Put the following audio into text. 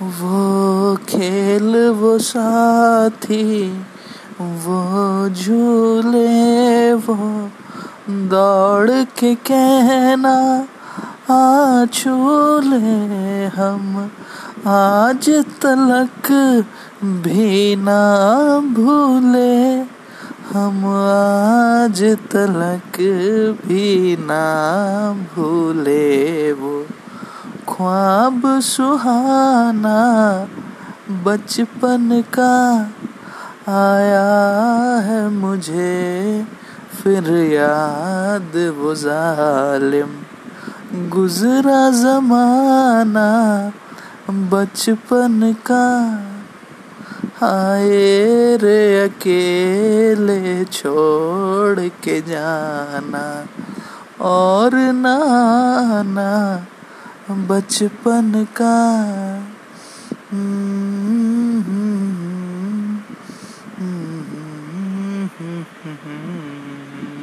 वो खेल वो साथी, वो झूले वो दौड़ के कहना आ छूले हम आज तलक भी ना भूले, हम आज तलक भी ना भूले वो ख्वाब सुहाना बचपन का आया है मुझे, फिर याद वो जालिम। गुजरा जमाना बचपन का, आए रे अकेले छोड़ के जाना। और नाना बचपन का Mm-hmm.